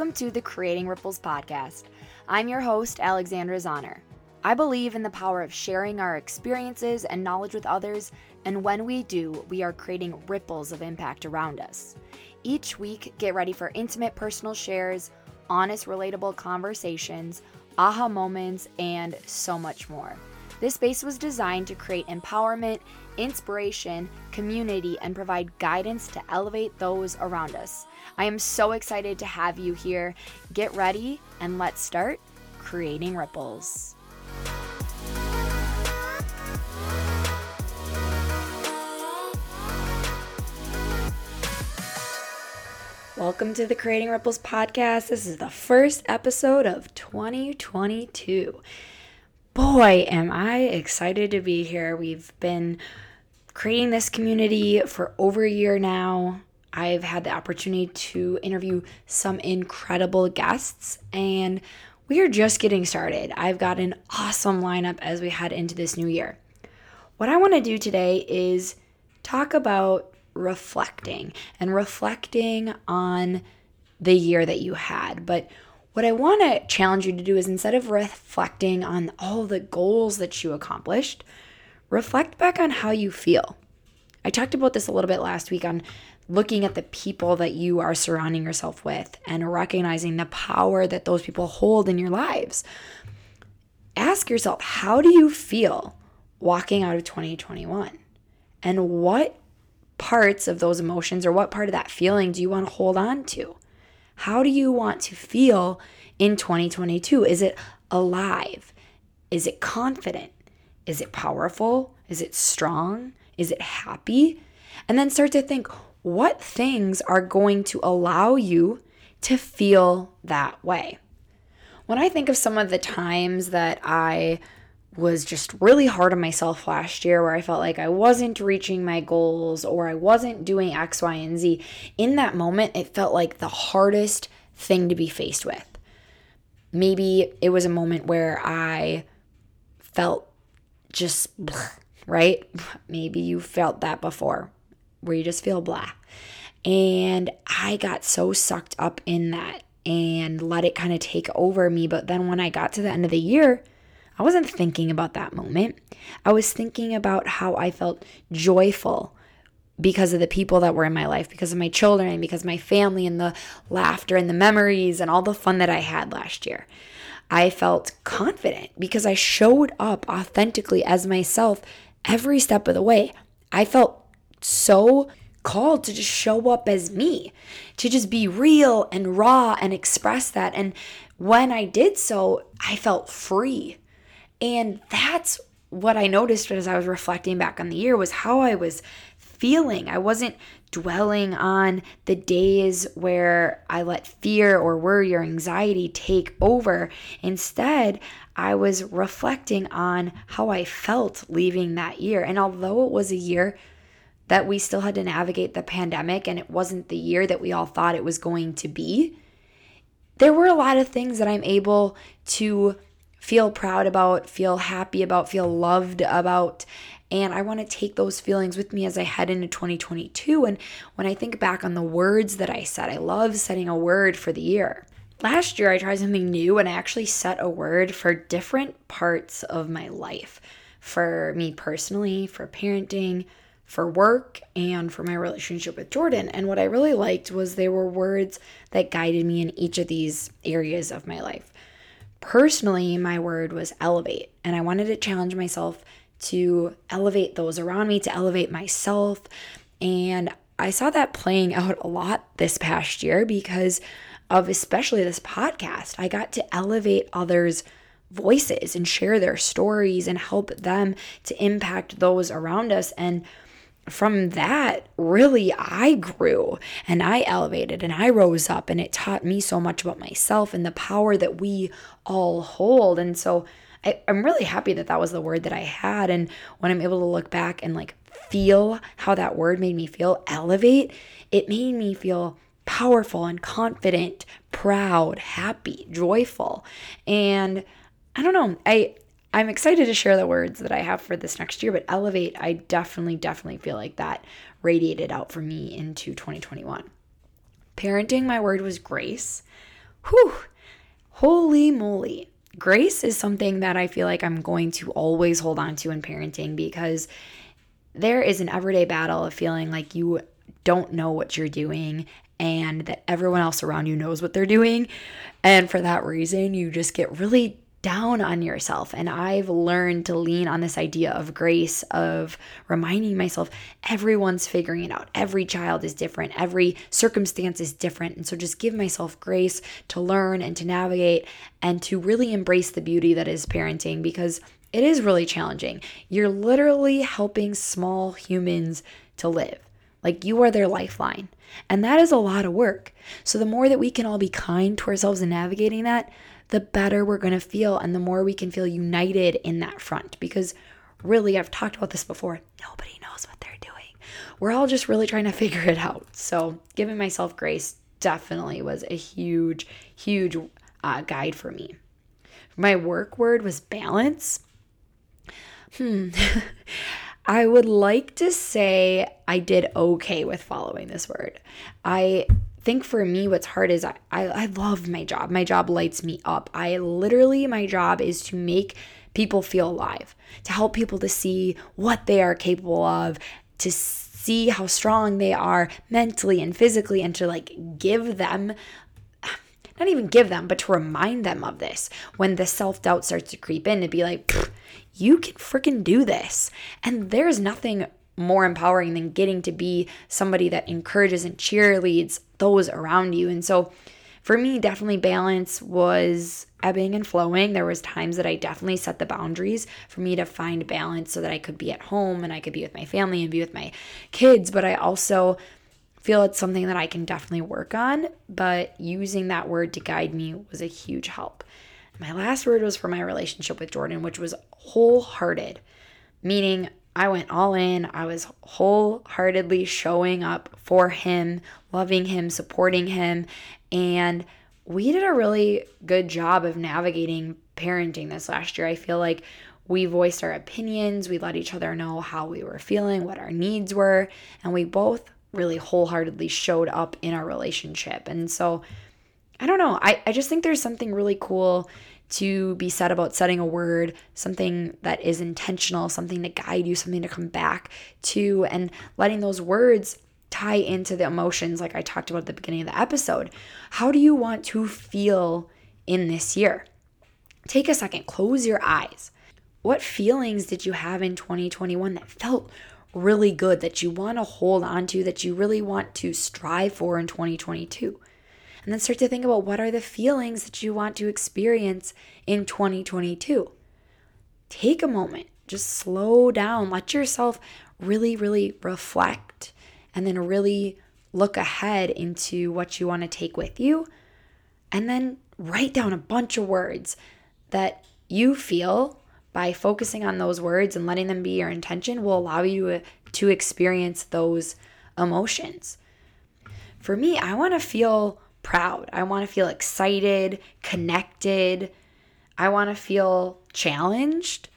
Welcome to the Creating Ripples podcast. I'm your host, Alexandra Zahner. I believe in the power of sharing our experiences and knowledge with others, and when we do, we are creating ripples of impact around us. Each week, get ready for intimate personal shares, honest, relatable conversations, aha moments, and so much more. This space was designed to create empowerment, inspiration, community, and provide guidance to elevate those around us. I am so excited to have you here. Get ready and let's start creating ripples. Welcome to the Creating Ripples podcast. This is the first episode of 2022. Boy, am I excited to be here. We've been creating this community for over a year now. I've had the opportunity to interview some incredible guests, and we are just getting started. I've got an awesome lineup as we head into this new year. What I want to do today is talk about reflecting and reflecting on the year that you had. But what I want to challenge you to do is instead of reflecting on all the goals that you accomplished, reflect back on how you feel. I talked about this a little bit last week on looking at the people that you are surrounding yourself with and recognizing the power that those people hold in your lives. Ask yourself, how do you feel walking out of 2021? And what parts of those emotions or what part of that feeling do you want to hold on to? How do you want to feel in 2022? Is it alive? Is it confident? Is it powerful? Is it strong? Is it happy? And then start to think, what things are going to allow you to feel that way. When I think of some of the times that I was just really hard on myself last year where I felt like I wasn't reaching my goals or I wasn't doing X, Y, and Z, in that moment, it felt like the hardest thing to be faced with. Maybe it was a moment where I felt just, right? Maybe you felt that before where you just feel blah. And I got so sucked up in that and let it kind of take over me. But then when I got to the end of the year, I wasn't thinking about that moment. I was thinking about how I felt joyful because of the people that were in my life, because of my children, and because my family, and the laughter and the memories and all the fun that I had last year. I felt confident because I showed up authentically as myself every step of the way. I felt so called to just show up as me, to just be real and raw and express that. And when I did so, I felt free. And that's what I noticed as I was reflecting back on the year was how I was feeling. I wasn't dwelling on the days where I let fear or worry or anxiety take over. Instead, I was reflecting on how I felt leaving that year. And although it was a year that we still had to navigate the pandemic and it wasn't the year that we all thought it was going to be, there were a lot of things that I'm able to feel proud about, feel happy about, feel loved about. And I want to take those feelings with me as I head into 2022. And when I think back on the words that I said, I love setting a word for the year. Last year, I tried something new and I actually set a word for different parts of my life. For me personally, for parenting, for work and for my relationship with Jordan. And what I really liked was they were words that guided me in each of these areas of my life. Personally, my word was elevate, and I wanted to challenge myself to elevate those around me, to elevate myself. And I saw that playing out a lot this past year because of especially this podcast. I got to elevate others' voices and share their stories and help them to impact those around us. And from that, really, I grew and I elevated and I rose up, and it taught me so much about myself and the power that we all hold. And so I, am really happy that that was the word that I had. And when I'm able to look back and like feel how that word made me feel, elevate, it made me feel powerful and confident, proud, happy, joyful. And I don't know, I I'm excited to share the words that I have for this next year, but Elevate, I definitely, definitely feel like that radiated out for me into 2021. Parenting, my word was grace. whew, holy moly. Grace is something that I feel like I'm going to always hold on to in parenting because there is an everyday battle of feeling like you don't know what you're doing and that everyone else around you knows what they're doing. And for that reason, you just get really down on yourself. And I've learned to lean on this idea of grace, of reminding myself everyone's figuring it out. Every child is different, every circumstance is different. And so just give myself grace to learn and to navigate and to really embrace the beauty that is parenting because it is really challenging. You're literally helping small humans to live. Like you are their lifeline. And that is a lot of work. So the more that we can all be kind to ourselves in navigating that, the better we're going to feel and the more we can feel united in that front. Because really, I've talked about this before, nobody knows what they're doing. We're all just really trying to figure it out. So, giving myself grace definitely was a huge, huge uh, guide for me. My work word was balance. Hmm. I would like to say I did okay with following this word. I think for me, what's hard is I, I, I love my job. My job lights me up. I literally, my job is to make people feel alive, to help people to see what they are capable of, to see how strong they are mentally and physically, and to like give them not even give them, but to remind them of this when the self doubt starts to creep in to be like, you can freaking do this. And there's nothing more empowering than getting to be somebody that encourages and cheerleads those around you. And so for me, definitely balance was ebbing and flowing. There was times that I definitely set the boundaries for me to find balance so that I could be at home and I could be with my family and be with my kids, but I also feel it's something that I can definitely work on, but using that word to guide me was a huge help. My last word was for my relationship with Jordan, which was wholehearted, meaning I went all in. I was wholeheartedly showing up for him, loving him, supporting him. And we did a really good job of navigating parenting this last year. I feel like we voiced our opinions, we let each other know how we were feeling, what our needs were, and we both really wholeheartedly showed up in our relationship. And so, I don't know, I, I just think there's something really cool to be said about setting a word, something that is intentional, something to guide you, something to come back to, and letting those words tie into the emotions like I talked about at the beginning of the episode. How do you want to feel in this year? Take a second, close your eyes. What feelings did you have in 2021 that felt really good, that you want to hold on to, that you really want to strive for in 2022? And then start to think about what are the feelings that you want to experience in 2022. Take a moment, just slow down, let yourself really, really reflect, and then really look ahead into what you want to take with you. And then write down a bunch of words that you feel by focusing on those words and letting them be your intention will allow you uh, to experience those emotions. For me, I want to feel proud. I want to feel excited, connected. I want to feel challenged,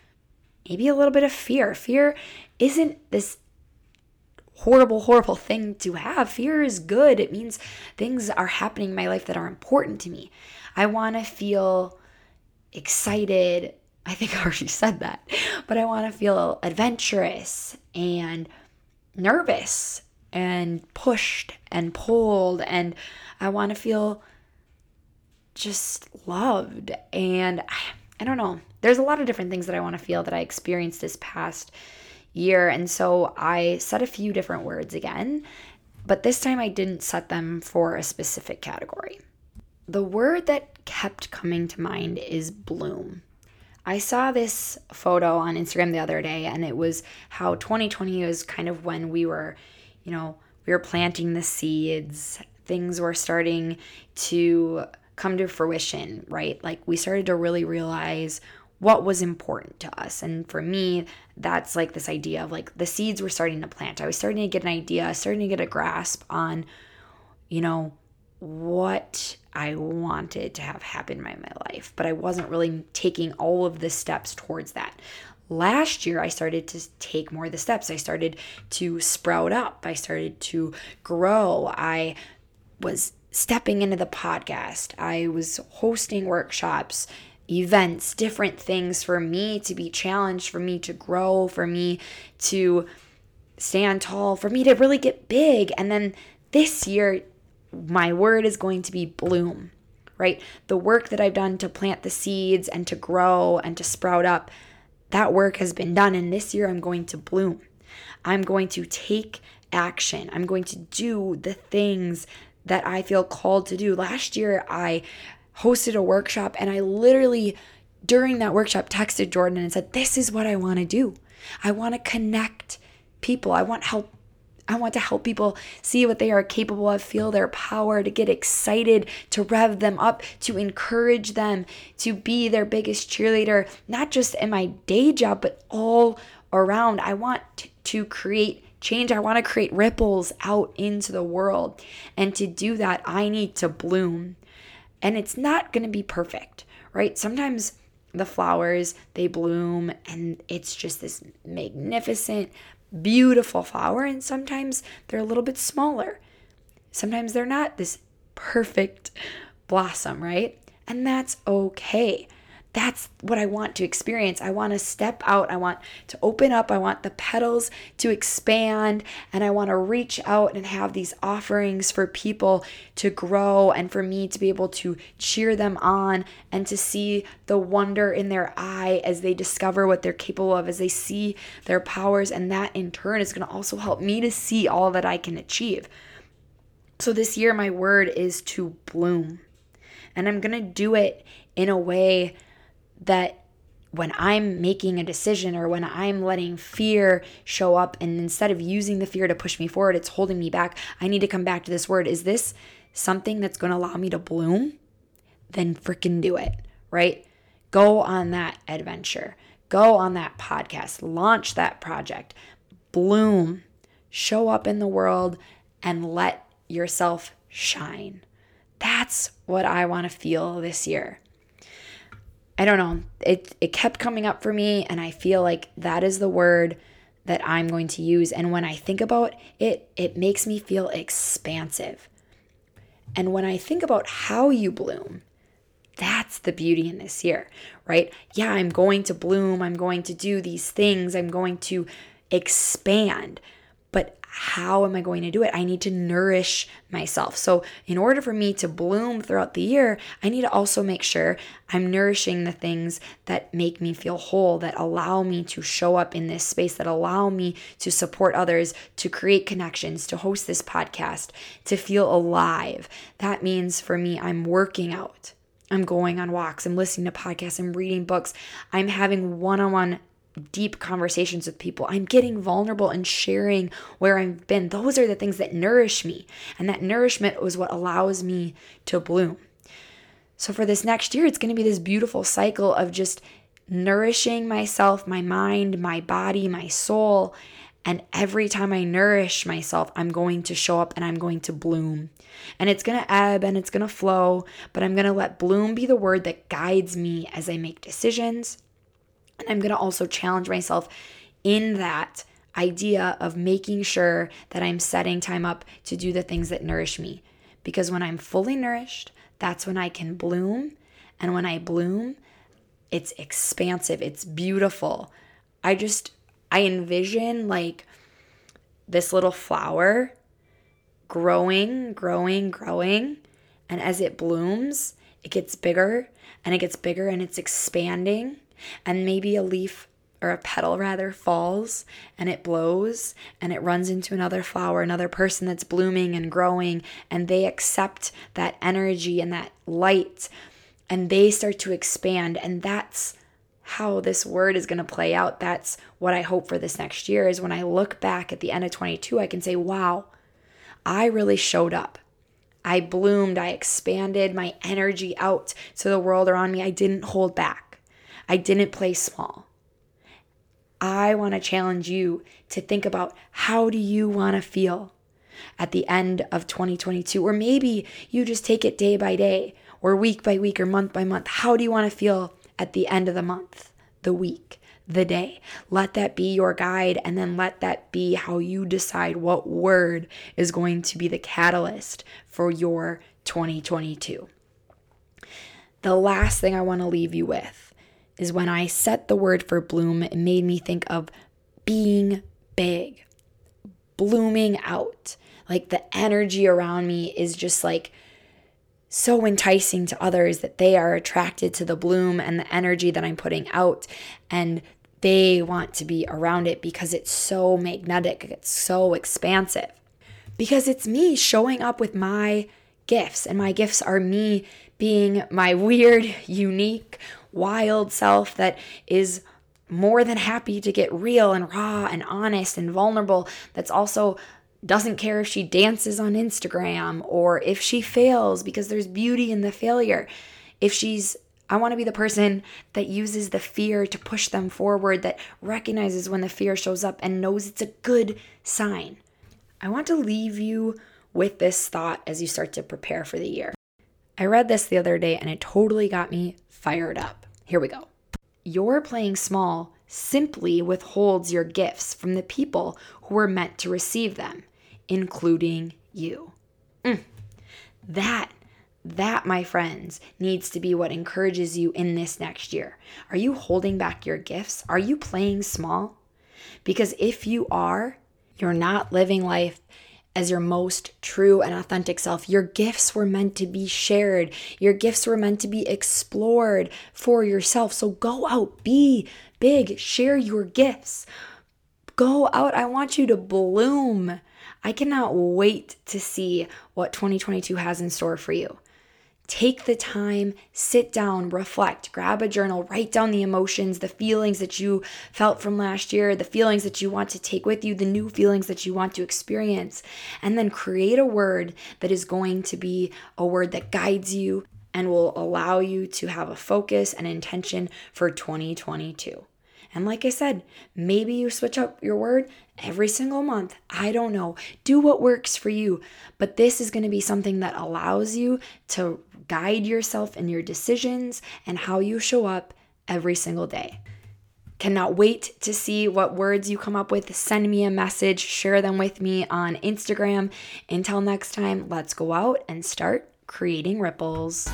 maybe a little bit of fear. Fear isn't this horrible, horrible thing to have. Fear is good. It means things are happening in my life that are important to me. I want to feel excited. I think I already said that, but I want to feel adventurous and nervous and pushed and pulled and I want to feel just loved and I, I don't know. There's a lot of different things that I want to feel that I experienced this past year and so I set a few different words again, but this time I didn't set them for a specific category. The word that kept coming to mind is bloom. I saw this photo on Instagram the other day, and it was how 2020 was kind of when we were you know, we were planting the seeds, things were starting to come to fruition, right? Like we started to really realize what was important to us. And for me, that's like this idea of like the seeds were starting to plant. I was starting to get an idea, starting to get a grasp on, you know, what I wanted to have happen in my, life, but I wasn't really taking all of the steps towards that last year I started to take more of the steps. I started to sprout up. I started to grow. I was stepping into the podcast. I was hosting workshops, events, different things for me to be challenged, for me to grow, for me to stand tall, for me to really get big. And then this year, my word is going to be bloom, right? The work that I've done to plant the seeds and to grow and to sprout up, that work has been done. And this year, I'm going to bloom. I'm going to take action. I'm going to do the things that I feel called to do. Last year, I hosted a workshop and I literally, during that workshop, texted Jordan and said, This is what I want to do. I want to connect people. I want help. I want to help people see what they are capable of, feel their power, to get excited, to rev them up, to encourage them, to be their biggest cheerleader, not just in my day job, but all around. I want to create change. I want to create ripples out into the world. And to do that, I need to bloom. And it's not going to be perfect, right? Sometimes the flowers, they bloom and it's just this magnificent, beautiful flower. And sometimes they're a little bit smaller. Sometimes they're not this perfect blossom, right? And that's okay that's what I want to experience. I want to step out. I want to open up. I want the petals to expand. And I want to reach out and have these offerings for people to grow and for me to be able to cheer them on and to see the wonder in their eye as they discover what they're capable of, as they see their powers. And that in turn is going to also help me to see all that I can achieve. So this year, my word is to bloom. And I'm going to do it in a way that when I'm making a decision or when I'm letting fear show up, and instead of using the fear to push me forward, it's holding me back, I need to come back to this word. Is this something that's going to allow me to bloom? Then freaking do it, right? Go on that adventure, go on that podcast, launch that project, bloom, show up in the world, and let yourself shine. That's what I want to feel this year. I don't know. It it kept coming up for me and I feel like that is the word that I'm going to use and when I think about it it makes me feel expansive. And when I think about how you bloom, that's the beauty in this year, right? Yeah, I'm going to bloom, I'm going to do these things, I'm going to expand. How am I going to do it? I need to nourish myself. So, in order for me to bloom throughout the year, I need to also make sure I'm nourishing the things that make me feel whole, that allow me to show up in this space, that allow me to support others, to create connections, to host this podcast, to feel alive. That means for me, I'm working out. I'm going on walks, I'm listening to podcasts, I'm reading books, I'm having one on one deep conversations with people. I'm getting vulnerable and sharing where I've been. Those are the things that nourish me. And that nourishment was what allows me to bloom. So for this next year, it's going to be this beautiful cycle of just nourishing myself, my mind, my body, my soul. And every time I nourish myself, I'm going to show up and I'm going to bloom. And it's going to ebb and it's going to flow, but I'm going to let bloom be the word that guides me as I make decisions and I'm going to also challenge myself in that idea of making sure that I'm setting time up to do the things that nourish me. Because when I'm fully nourished, that's when I can bloom. And when I bloom, it's expansive, it's beautiful. I just, I envision like this little flower growing, growing, growing. And as it blooms, it gets bigger and it gets bigger and it's expanding and maybe a leaf or a petal rather falls and it blows and it runs into another flower, another person that's blooming and growing, and they accept that energy and that light and they start to expand. And that's how this word is going to play out. That's what I hope for this next year is when I look back at the end of 22, I can say, wow, I really showed up. I bloomed, I expanded my energy out to the world around me. I didn't hold back. I didn't play small. I want to challenge you to think about how do you want to feel at the end of 2022 or maybe you just take it day by day or week by week or month by month. How do you want to feel at the end of the month, the week, the day? Let that be your guide and then let that be how you decide what word is going to be the catalyst for your 2022. The last thing I want to leave you with is when I set the word for bloom, it made me think of being big, blooming out. Like the energy around me is just like so enticing to others that they are attracted to the bloom and the energy that I'm putting out. And they want to be around it because it's so magnetic, it's so expansive. Because it's me showing up with my gifts, and my gifts are me being my weird, unique, wild self that is more than happy to get real and raw and honest and vulnerable. That's also doesn't care if she dances on Instagram or if she fails because there's beauty in the failure. If she's I want to be the person that uses the fear to push them forward, that recognizes when the fear shows up and knows it's a good sign. I want to leave you with this thought as you start to prepare for the year. I read this the other day and it totally got me fired up. Here we go. Your playing small simply withholds your gifts from the people who are meant to receive them, including you. Mm. That that, my friends, needs to be what encourages you in this next year. Are you holding back your gifts? Are you playing small? Because if you are, you're not living life as your most true and authentic self. Your gifts were meant to be shared, your gifts were meant to be explored for yourself. So go out, be big, share your gifts. Go out. I want you to bloom. I cannot wait to see what 2022 has in store for you. Take the time, sit down, reflect, grab a journal, write down the emotions, the feelings that you felt from last year, the feelings that you want to take with you, the new feelings that you want to experience, and then create a word that is going to be a word that guides you and will allow you to have a focus and intention for 2022. And like I said, maybe you switch up your word every single month. I don't know. Do what works for you. But this is going to be something that allows you to guide yourself in your decisions and how you show up every single day. Cannot wait to see what words you come up with. Send me a message, share them with me on Instagram. Until next time, let's go out and start creating ripples.